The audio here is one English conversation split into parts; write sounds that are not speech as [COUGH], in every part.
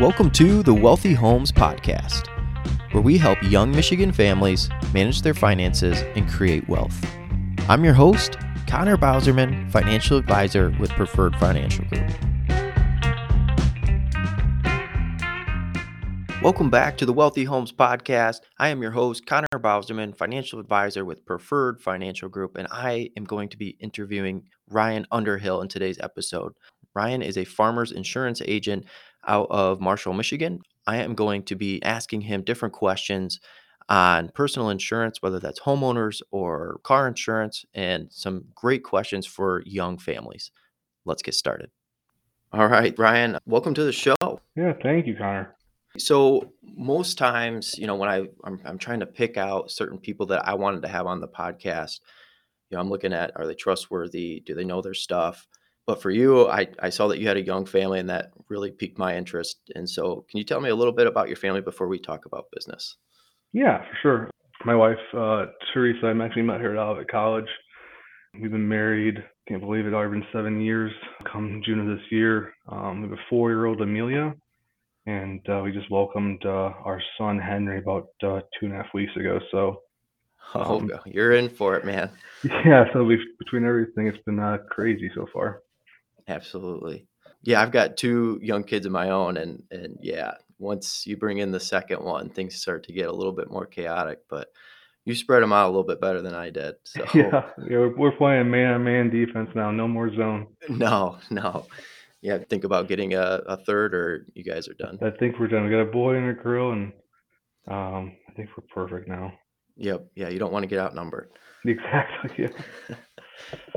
Welcome to the Wealthy Homes Podcast, where we help young Michigan families manage their finances and create wealth. I'm your host, Connor Bauserman, financial advisor with Preferred Financial Group. Welcome back to the Wealthy Homes Podcast. I am your host, Connor Bauserman, financial advisor with Preferred Financial Group, and I am going to be interviewing Ryan Underhill in today's episode. Ryan is a farmer's insurance agent out of Marshall, Michigan. I am going to be asking him different questions on personal insurance, whether that's homeowners or car insurance, and some great questions for young families. Let's get started. All right, Ryan, welcome to the show. Yeah, thank you, Connor. So most times, you know, when I I'm, I'm trying to pick out certain people that I wanted to have on the podcast, you know, I'm looking at are they trustworthy? Do they know their stuff? But for you, I, I saw that you had a young family and that really piqued my interest. And so, can you tell me a little bit about your family before we talk about business? Yeah, for sure. My wife, uh, Teresa, I actually met her at College. We've been married, can't believe it, already been seven years come June of this year. Um, we have a four year old, Amelia, and uh, we just welcomed uh, our son, Henry, about uh, two and a half weeks ago. So, Oh, um, you're in for it, man. [LAUGHS] Yeah, so we've, between everything, it's been uh, crazy so far. Absolutely. Yeah, I've got two young kids of my own, and and yeah, once you bring in the second one, things start to get a little bit more chaotic. But you spread them out a little bit better than I did. [LAUGHS] So Yeah, yeah, we're, we're playing man-on-man defense now. No more zone. [LAUGHS] no, no. Yeah, think about getting a, a third, or you guys are done. I think we're done. We got a boy and a girl, and um, I think we're perfect now. Yep. Yeah, you don't want to get outnumbered. [LAUGHS] Exactly. Yeah.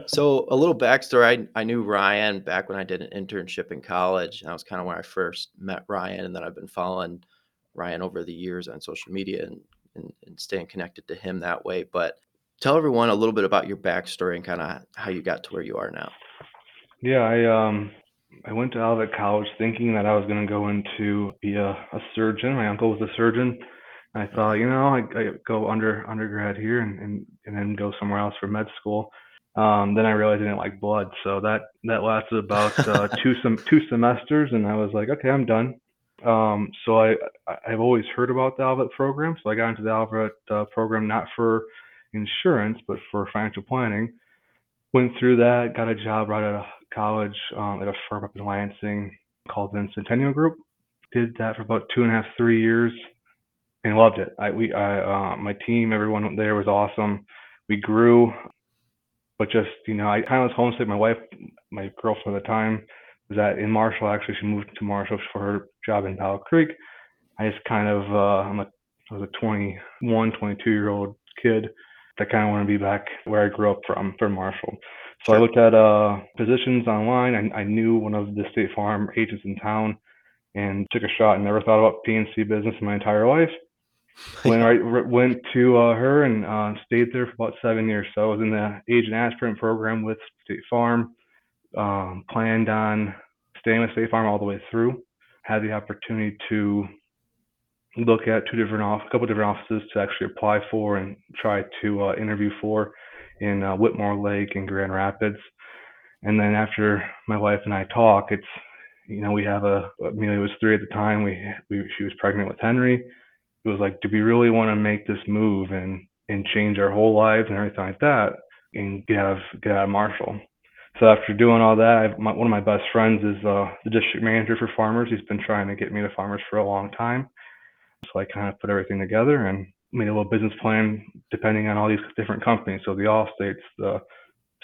So a little backstory. I, I knew Ryan back when I did an internship in college. And that was kind of where I first met Ryan. And then I've been following Ryan over the years on social media and, and, and staying connected to him that way. But tell everyone a little bit about your backstory and kind of how you got to where you are now. Yeah, I um I went to Olivet College thinking that I was going to go into be a, a surgeon. My uncle was a surgeon. and I thought, you know, I, I go under undergrad here and, and and then go somewhere else for med school. Um, then I realized I didn't like blood, so that that lasted about uh, [LAUGHS] two some two semesters, and I was like, okay, I'm done. Um, so I I've always heard about the Alvet program, so I got into the Alvet uh, program not for insurance but for financial planning. Went through that, got a job right out of college um, at a firm up in Lansing called the Centennial Group. Did that for about two and a half, three years, and loved it. I we I uh, my team, everyone there was awesome. We grew but just you know, I kind of was homesick. My wife, my girlfriend at the time, was at in Marshall. Actually, she moved to Marshall for her job in Battle Creek. I just kind of, uh, I'm a, I was a 21, 22 year old kid that kind of want to be back where I grew up from, from Marshall. So I looked at uh, positions online. I, I knew one of the State Farm agents in town and took a shot and never thought about P&C business in my entire life. [LAUGHS] went right went to uh, her and uh, stayed there for about seven years. So I was in the agent aspirant program with State Farm. Um, planned on staying with State Farm all the way through. Had the opportunity to look at two different off, a couple different offices to actually apply for and try to uh, interview for in uh, Whitmore Lake and Grand Rapids. And then after my wife and I talk, it's you know we have a Amelia was three at the time. We we she was pregnant with Henry it was like, do we really want to make this move and and change our whole lives and everything like that and get out of get out of Marshall? So after doing all that, my, one of my best friends is uh, the district manager for farmers. He's been trying to get me to farmers for a long time. So I kind of put everything together and made a little business plan depending on all these different companies. So the Allstates, the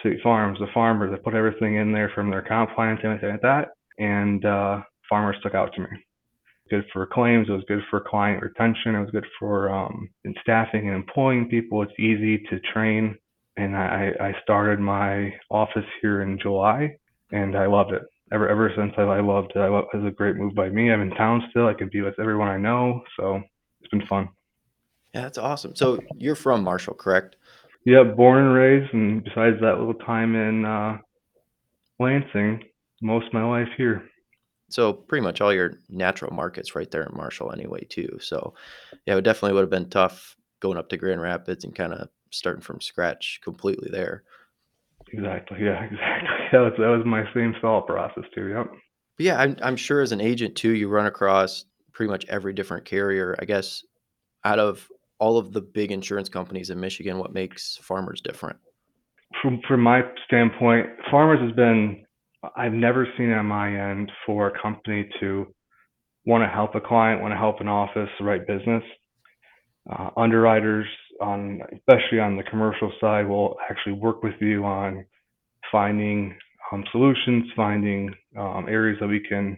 State Farms, the farmers, I put everything in there from their comp plans and everything like that. And uh, farmers stuck out to me good for claims. It was good for client retention. It was good for um, staffing and employing people. It's easy to train. And I, I started my office here in July, and I loved it. Ever ever since I, I loved it. I love, it was a great move by me. I'm in town still. I can be with everyone I know, so it's been fun. Yeah, that's awesome. So you're from Marshall, correct? Yeah, born and raised, and besides that little time in uh, Lansing, most of my life here. So pretty much all your natural markets right there in Marshall anyway too. So yeah, it definitely would have been tough going up to Grand Rapids and kind of starting from scratch completely there. Exactly. Yeah, [LAUGHS] exactly. That was, that was my same thought process too. Yep. But yeah, I'm I'm sure as an agent too, you run across pretty much every different carrier. I guess out of all of the big insurance companies in Michigan, what makes Farmers different? From from my standpoint, Farmers has been I've never seen it on my end for a company to want to help a client, want to help an office, write business. Uh, underwriters on especially on the commercial side will actually work with you on finding um, solutions, finding um, areas that we can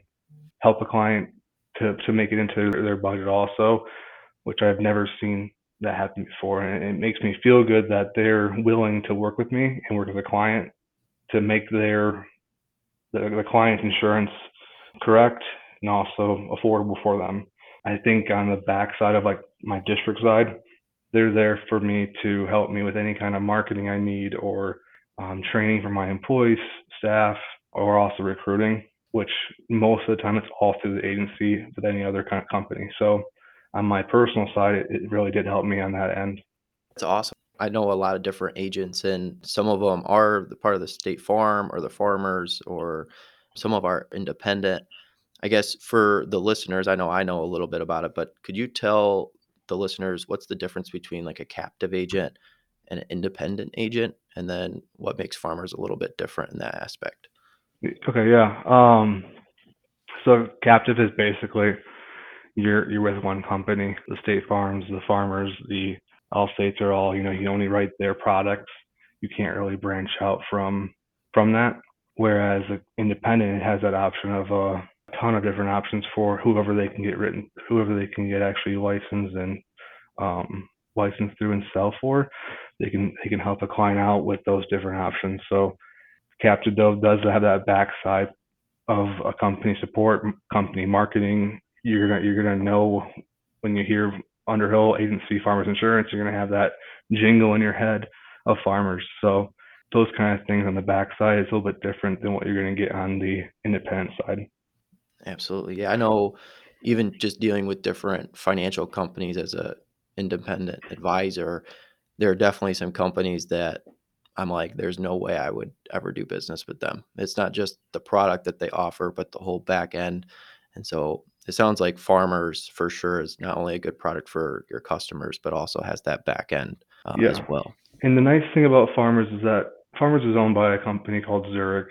help a client to, to make it into their budget also, which I've never seen that happen before. And it makes me feel good that they're willing to work with me and work with a client to make their the, the client's insurance correct and also affordable for them. I think on the backside of like my district side, they're there for me to help me with any kind of marketing I need or um, training for my employees, staff, or also recruiting, which most of the time it's all through the agency with any other kind of company. So on my personal side, it, it really did help me on that end. That's awesome. I know a lot of different agents, and some of them are the part of the state farm or the farmers, or some of our independent. I guess for the listeners, I know I know a little bit about it, but could you tell the listeners what's the difference between like a captive agent and an independent agent, and then what makes farmers a little bit different in that aspect? Okay, yeah. Um, so captive is basically you're you're with one company, the state farms, the farmers, the all states are all you know you only write their products. You can't really branch out from from that. Whereas independent it has that option of a ton of different options for whoever they can get written, whoever they can get actually licensed and um, licensed through and sell for. They can they can help a client out with those different options. So Captive Dove does have that backside of a company support, company marketing. You're gonna you're gonna know when you hear Underhill Agency Farmers Insurance, you're gonna have that jingle in your head of farmers. So those kind of things on the backside is a little bit different than what you're gonna get on the independent side. Absolutely. Yeah, I know even just dealing with different financial companies as a independent advisor, there are definitely some companies that I'm like, there's no way I would ever do business with them. It's not just the product that they offer, but the whole back end. And so it sounds like Farmers for sure is not only a good product for your customers, but also has that back end um, as well. And the nice thing about Farmers is that Farmers is owned by a company called Zurich.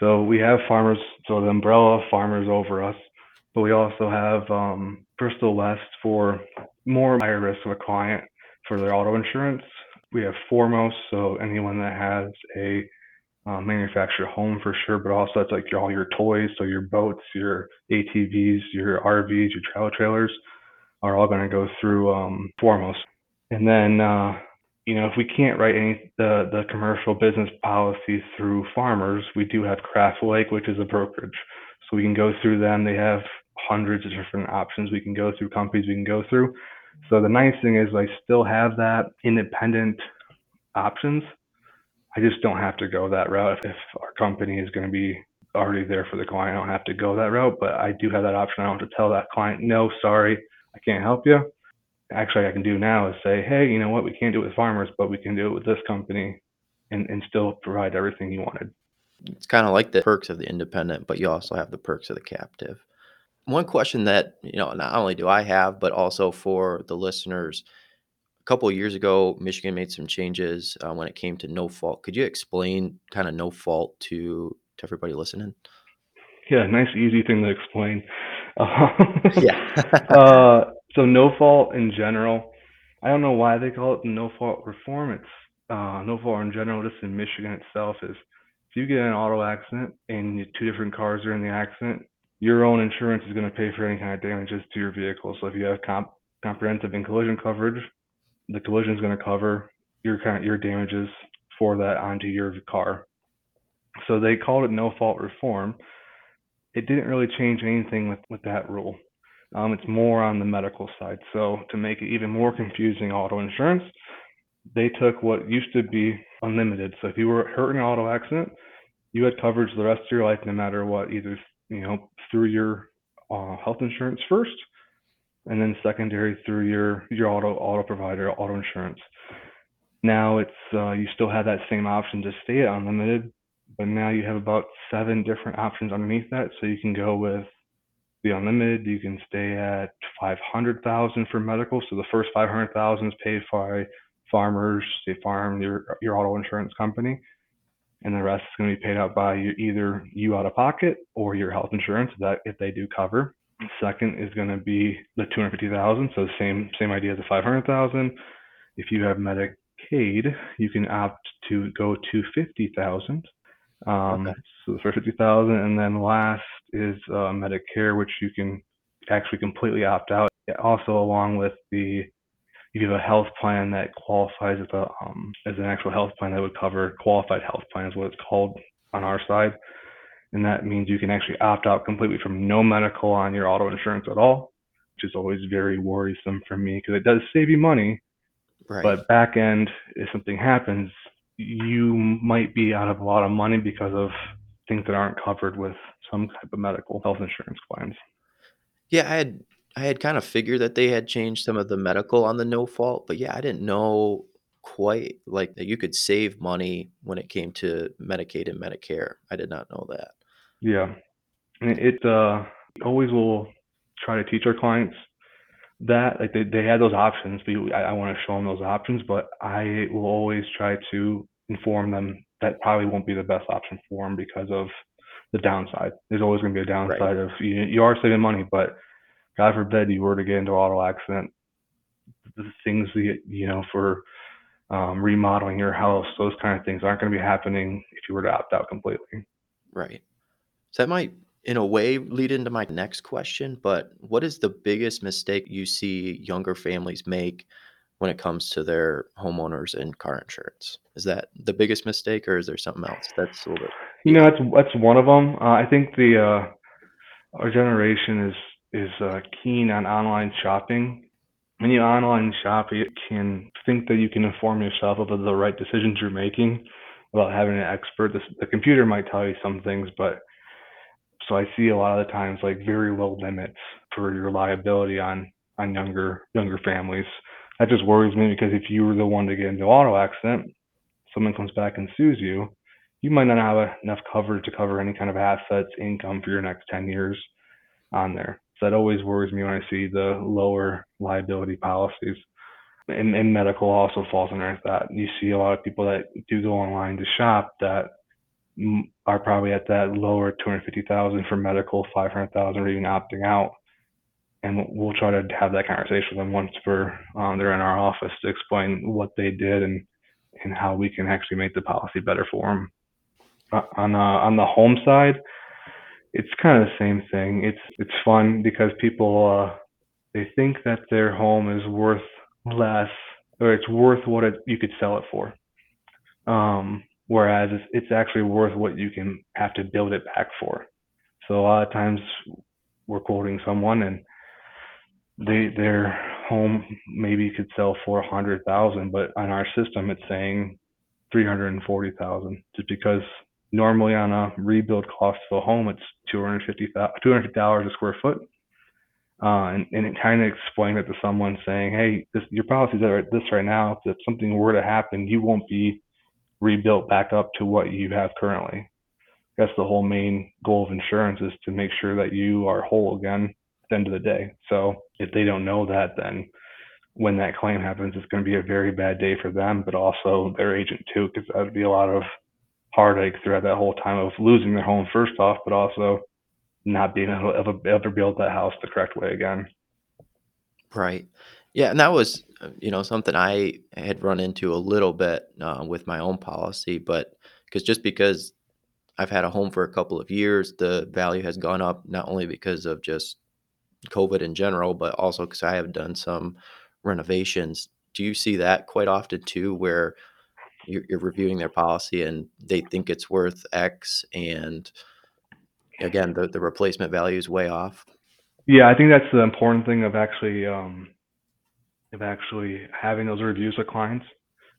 So we have Farmers, so the umbrella of Farmers over us, but we also have um, Bristol West for more higher risk of a client for their auto insurance. We have Foremost, so anyone that has a uh, manufactured home for sure, but also it's like your, all your toys, so your boats, your ATVs, your RVs, your travel trailers are all going to go through um, Foremost. And then, uh, you know, if we can't write any the the commercial business policies through farmers, we do have Craft Lake, which is a brokerage. So we can go through them. They have hundreds of different options we can go through, companies we can go through. So the nice thing is I still have that independent options. I just don't have to go that route. If our company is going to be already there for the client, I don't have to go that route, but I do have that option. I don't have to tell that client, no, sorry, I can't help you. Actually, I can do now is say, hey, you know what, we can't do it with farmers, but we can do it with this company and, and still provide everything you wanted. It's kind of like the perks of the independent, but you also have the perks of the captive. One question that, you know, not only do I have, but also for the listeners, couple of years ago, Michigan made some changes uh, when it came to no fault. Could you explain kind of no fault to to everybody listening? Yeah, nice, easy thing to explain. [LAUGHS] Yeah. [LAUGHS] uh, so no fault in general. I don't know why they call it no fault reform. It's uh, no fault in general. Just in Michigan itself is if you get in an auto accident and you- two different cars are in the accident, your own insurance is going to pay for any kind of damages to your vehicle. So if you have comp- comprehensive and collision coverage, the collision is going to cover your kind your damages for that onto your car. So they called it no fault reform. It didn't really change anything with, with that rule. Um, it's more on the medical side. So to make it even more confusing, auto insurance, they took what used to be unlimited. So if you were hurt in an auto accident, you had coverage the rest of your life, no matter what, either you know through your uh, health insurance first, and then secondary through your your auto auto provider, auto insurance. Now it's uh, you still have that same option to stay at unlimited, but now you have about seven different options underneath that. So you can go with the unlimited. You can stay at 500,000 for medical. So the first 500,000 is paid by farmers, State Farm, your your auto insurance company, and the rest is going to be paid out by either you out of pocket or your health insurance that if they do cover. Second is going to be the 250,000. So same same idea as the 500,000. If you have Medicaid, you can opt to go to 50,000. Um, Okay. so the first 50,000, and then last is uh, Medicare, which you can actually completely opt out. Also, along with the if you have a health plan that qualifies as a um, as an actual health plan that would cover qualified health plan is what it's called on our side, and that means you can actually opt out completely from no medical on your auto insurance at all, which is always very worrisome for me because it does save you money, Right. but back end if something happens, you might be out of a lot of money because of things that aren't covered with some type of medical health insurance plans. Yeah, I had I had kind of figured that they had changed some of the medical on the no fault, but yeah, I didn't know quite like that you could save money when it came to Medicaid and Medicare. I did not know that. Yeah, and it uh, always will try to teach our clients that like they, they had those options but I, I want to show them those options but i will always try to inform them that probably won't be the best option for them because of the downside there's always going to be a Right. downside of you, you are saving money but god forbid you were to get into auto accident the things that you know for um, remodeling your house those kind of things aren't going to be happening if you were to opt out completely Right. So that might, in a way, lead into my next question, but what is the biggest mistake you see younger families make when it comes to their homeowners and car insurance? Is that the biggest mistake, or is there something else that's a little bit You know, that's that's one of them. Uh, I think the uh, our generation is is uh, keen on online shopping. When you online shop, you can think that you can inform yourself of the right decisions you're making without having an expert. The, the computer might tell you some things, but so I see a lot of the times like very low limits for your liability on on younger younger families. That just worries me because if you were the one to get into an auto accident, someone comes back and sues you, you might not have enough coverage to cover any kind of assets, income for your next 10 years on there. So that always worries me when I see the lower liability policies. And, and medical also falls under that. You see a lot of people that do go online to shop that are probably at that lower 250,000 for medical, 500,000 or even opting out. And we'll- we'll try to have that conversation with them once we're um, they're in our office to explain what they did and and how we can actually make the policy better for them. Uh, on uh, on the home side, it's kind of the same thing. It's it's fun because people uh, they think that their home is worth less or it's worth what it, you could sell it for. Um, whereas it's, it's actually worth what you can have to build it back for. So a lot of times we're quoting someone and they their home maybe could sell for a hundred thousand, but on our system it's saying three hundred and forty thousand, just because normally on a rebuild cost of a home it's two hundred fifty two hundred dollars a square foot. Uh, and, and it kind of explained it to someone saying, hey, this, your policy's at this right now. If something were to happen, you won't be rebuilt back up to what you have currently. That's the whole main goal of insurance is to make sure that you are whole again at the end of the day. So if they don't know that, then when that claim happens, it's going to be a very bad day for them, but also their agent too, because that would be a lot of heartache throughout that whole time of losing their home first off, but also not being able to ever, build that house the correct way again. Right. Yeah, and that was, you know, something I had run into a little bit uh, with my own policy, but because just because I've had a home for a couple of years, the value has gone up not only because of just COVID in general, but also because I have done some renovations. Do you see that quite often too, where you're, you're reviewing their policy and they think it's worth X, and again, the, the replacement value is way off? Yeah, I think that's the important thing of actually um, of actually having those reviews with clients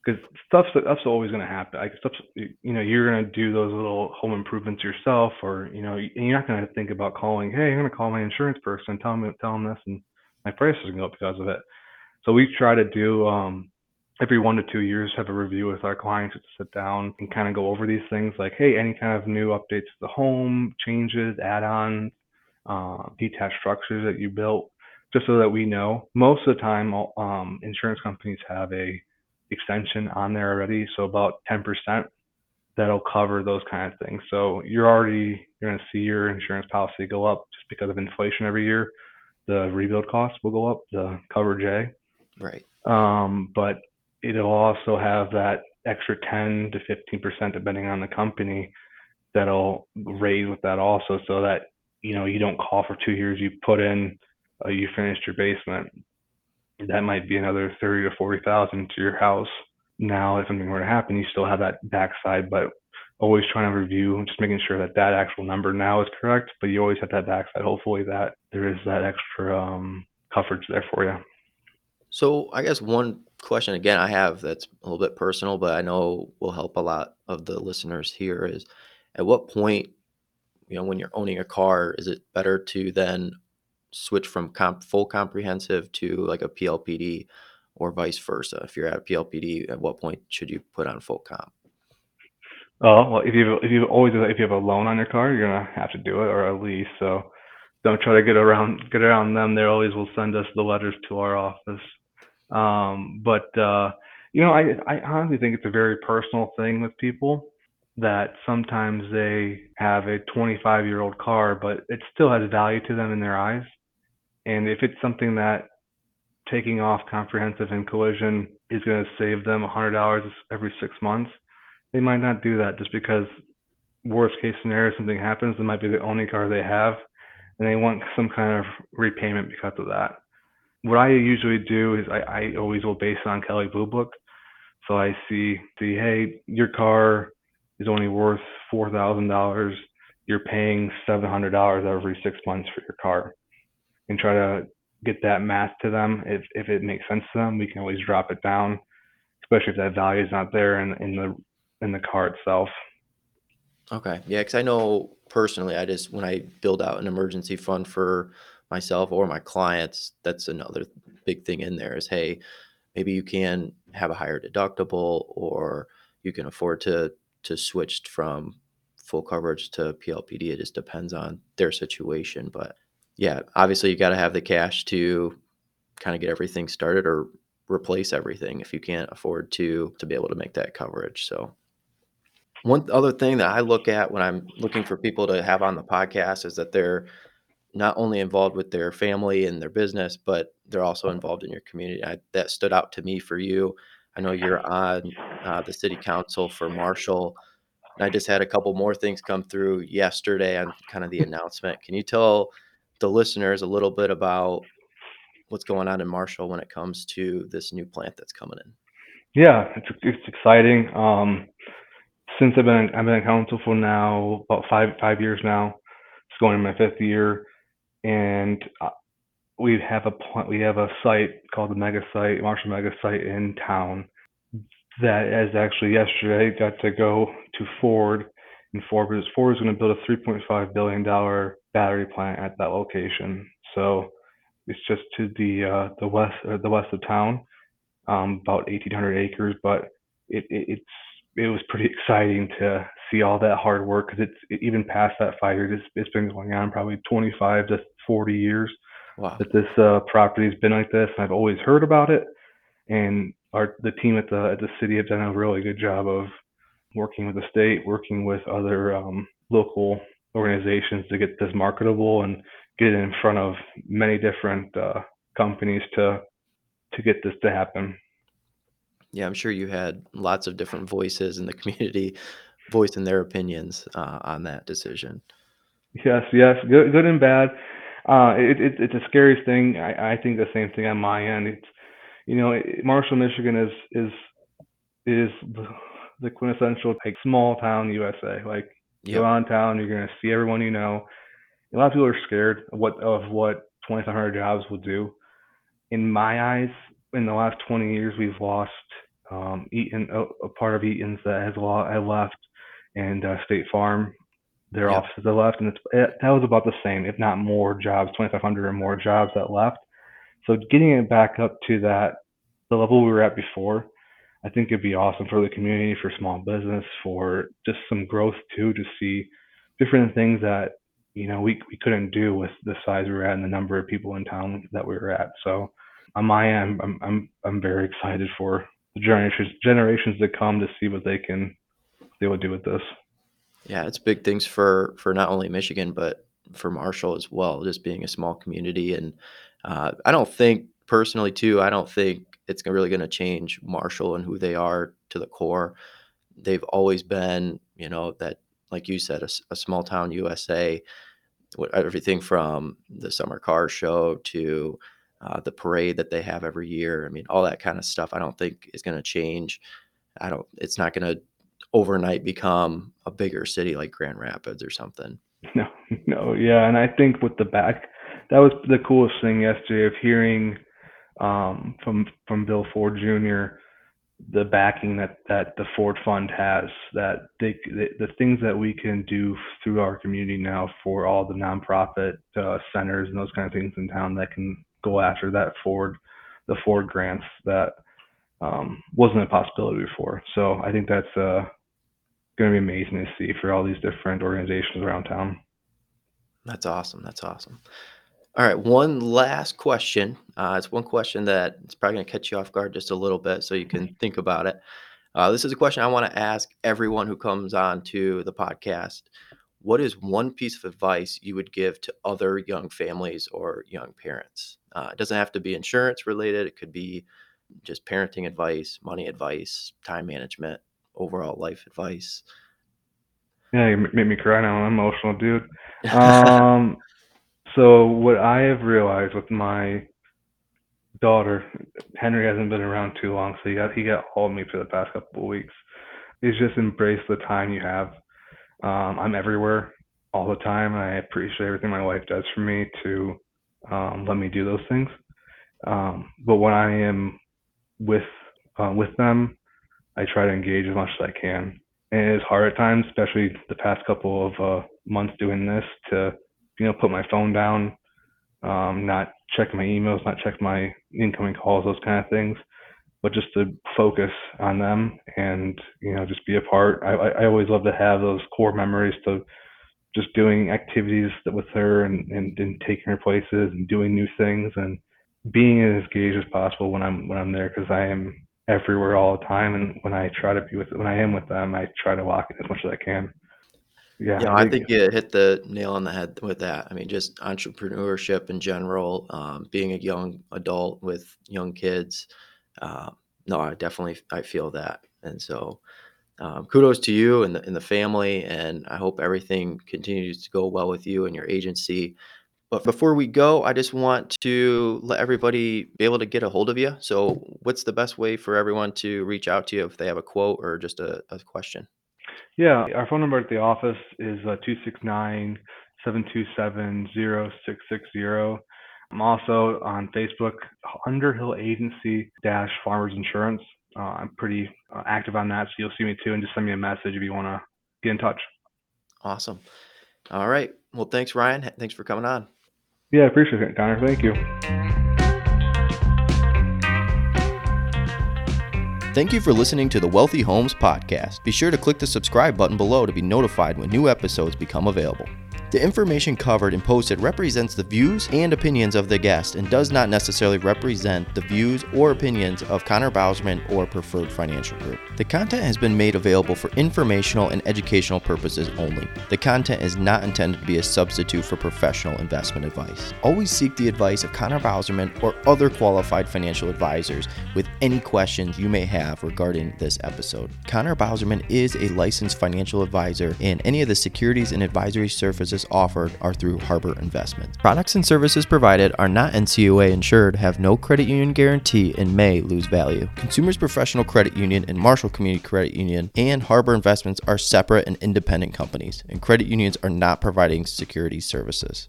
because stuff's stuff's always going to happen. Like stuff's you know you're going to do those little home improvements yourself, or you know and you're not going to think about calling. Hey, I'm going to call my insurance person tell them tell them this, and my price is going to go up because of it. So we try to do um, every one to two years have a review with our clients to sit down and kind of go over these things like hey any kind of new updates to the home changes add-ons uh, detached structures that you built? Just so that we know. Most of the time um, insurance companies have a extension on there already so about 10% that'll cover those kind of things. So you're already you're going to see your insurance policy go up just because of inflation every year. The rebuild costs will go up the coverage a. Right. Um, but it'll also have that extra 10 to 15% depending on the company that'll raise with that also so that you know you don't call for two years you put in uh, you finished your basement. That might be another 30 to 40,000 to your house. Now if something were to happen you still have that backside but always trying to review just making sure that that actual number now is correct but you always have that backside. Hopefully that there is that extra um, coverage there for you. So I guess one question again I have that's a little bit personal, but I know will help a lot of the listeners here is at what point, you know, when you're owning a car, is it better to then switch from comp, full comprehensive to like a PLPD or vice versa? If you're at a PLPD, at what point should you put on full comp? Oh, well, if you if you always if you have a loan on your car, you're gonna have to do it or a lease. So don't try to get around get around them. They always will send us the letters to our office. Um, but uh, you know, I I honestly think it's a very personal thing with people that sometimes they have a 25 year old car, but it still has value to them in their eyes. And if it's something that taking off comprehensive and collision is going to save them $100 every six months, they might not do that just because worst case scenario something happens it might be the only car they have and they want some kind of repayment because of that what I usually do is I, I always will base it on Kelley Blue Book. So I see see, hey, your car is only worth four thousand dollars. You're paying seven hundred dollars every six months for your car, and try to get that math to them. If if it makes sense to them, we can always drop it down, especially if that value is not there in in the in the car itself. Okay, yeah, because I know personally, I just when I build out an emergency fund for myself or my clients, that's another big thing in there is hey, maybe you can have a higher deductible or you can afford to to switch from full coverage to PLPD. It just depends on their situation. But yeah, obviously you got to have the cash to kind of get everything started or replace everything if you can't afford to to be able to make that coverage. So one other thing that I look at when I'm looking for people to have on the podcast is that they're not only involved with their family and their business, but they're also involved in your community. I, that stood out to me for you. I know you're on uh, the city council for Marshall. And I just had a couple more things come through yesterday on kind of the announcement. Can you tell the listeners a little bit about what's going on in Marshall when it comes to this new plant that's coming in? Yeah, it's it's exciting. Um, since I've been I've been in council for now about five five years now. It's going in my fifth year and uh, we have a we have a site called the Mega Site, Marshall Mega Site in town. That is actually yesterday got to go to Ford, and Ford is Ford is going to build a 3.5 billion dollar battery plant at that location. So it's just to the uh, the west uh, the west of town, um, about 1,800 acres. But it, it, it's it was pretty exciting to see all that hard work because it's it, even past that five years. It's, it's been going on probably 25 to 40 years wow. that this uh, property has been like this. And I've always heard about it, and our the team at the at the city have done a really good job of working with the state, working with other um, local organizations to get this marketable and get it in front of many different uh, companies to to get this to happen. Yeah, I'm sure you had lots of different voices in the community [LAUGHS] voicing their opinions uh, on that decision. Yes, yes, good, good and bad. Uh, it, it, it's a scary thing. I, I think the same thing on my end. It's, you know, Marshall, Michigan is is is the quintessential like small town USA. Like yep. go on town, you're gonna see everyone you know. A lot of people are scared of what of what 2,500 jobs will do. In my eyes, in the last 20 years, we've lost um, Eaton, a, a, part of Eaton's that has, lot, has left, and uh, State Farm, their yep. offices have left, and it, that was about the same, if not more jobs, 2,500 or more jobs that left. So getting it back up to that, the level we were at before, I think it'd be awesome for the community, for small business, for just some growth too, to see different things that you know we we couldn't do with the size we were at and the number of people in town that we were at. So on I'm I'm I'm very excited for the generations generations to come to see what they can they will do with this. Yeah, it's big things for for not only Michigan but for Marshall as well. Just being a small community, and uh, I don't think personally too. I don't think it's really going to change Marshall and who they are to the core. They've always been, you know, that like you said, a, a small town USA. Everything from the summer car show to uh, the parade that they have every year. I mean, all that kind of stuff. I don't think is going to change. I don't. It's not going to overnight become a bigger city like Grand Rapids or something. [LAUGHS] No, no, yeah, and I think with the back, that was the coolest thing yesterday of hearing um, from from Bill Ford Jr. the backing that that the Ford Fund has, that they, the, the things that we can do through our community now for all the nonprofit uh, centers and those kind of things in town that can go after that Ford, the Ford grants that um, wasn't a possibility before. So I think that's uh, going to be amazing to see for all these different organizations around town. That's awesome. That's awesome. All right, one last question. Uh, it's one question that it's probably going to catch you off guard just a little bit, so you can think about it. Uh, this is a question I want to ask everyone who comes on to the podcast. What is one piece of advice you would give to other young families or young parents? Uh, it doesn't have to be insurance related. It could be just parenting advice, money advice, time management, overall life advice. Yeah, you made me cry now. I'm emotional, dude. [LAUGHS] Um, so what I have realized with my daughter, Henry hasn't been around too long, so he got he got all of me for the past couple of weeks. Is just embrace the time you have. Um, I'm everywhere all the time. I appreciate everything my wife does for me to um, let me do those things. Um, but when I am with uh, with them, I try to engage as much as I can. And it is hard at times, especially the past couple of uh, months doing this, to you know put my phone down, um, not check my emails, not check my incoming calls, those kind of things, but just to focus on them and you know just be a part. I, I always love to have those core memories to just doing activities with her and, and, and taking her places and doing new things and being as engaged as possible when I'm when I'm there because I am everywhere all the time and when I try to be with when I am with them I try to walk it as much as I can. Yeah, Yeah, I I think you hit the nail on the head with that. I mean, just entrepreneurship in general, um, being a young adult with young kids. Uh, no, I definitely I feel that, and so um, kudos to you and the, and the family, and I hope everything continues to go well with you and your agency. But before we go, I just want to let everybody be able to get a hold of you. So, what's the best way for everyone to reach out to you if they have a quote or just a, a question? Yeah, our phone number at the office is uh, 269 727 0660. I'm also on Facebook, Underhill Agency Dash Farmers Insurance. Uh, I'm pretty uh, active on that, so you'll see me too, and just send me a message if you want to get in touch. Awesome. All right. Well, thanks, Ryan. Thanks for coming on. Yeah, I appreciate it, Connor. Thank you. Thank you for listening to the Wealthy Homes Podcast. Be sure to click the subscribe button below to be notified when new episodes become available. The information covered and posted represents the views and opinions of the guest and does not necessarily represent the views or opinions of Connor Bauserman or Preferred Financial Group. The content has been made available for informational and educational purposes only. The content is not intended to be a substitute for professional investment advice. Always seek the advice of Connor Bauserman or other qualified financial advisors with any questions you may have regarding this episode. Connor Bauserman is a licensed financial advisor, and any of the securities and advisory services services offered are through Harbour Investments. Products and services provided are not NCUA insured, have no credit union guarantee, and may lose value. Consumers Professional Credit Union and Marshall Community Credit Union and Harbour Investments are separate and independent companies, and credit unions are not providing security services.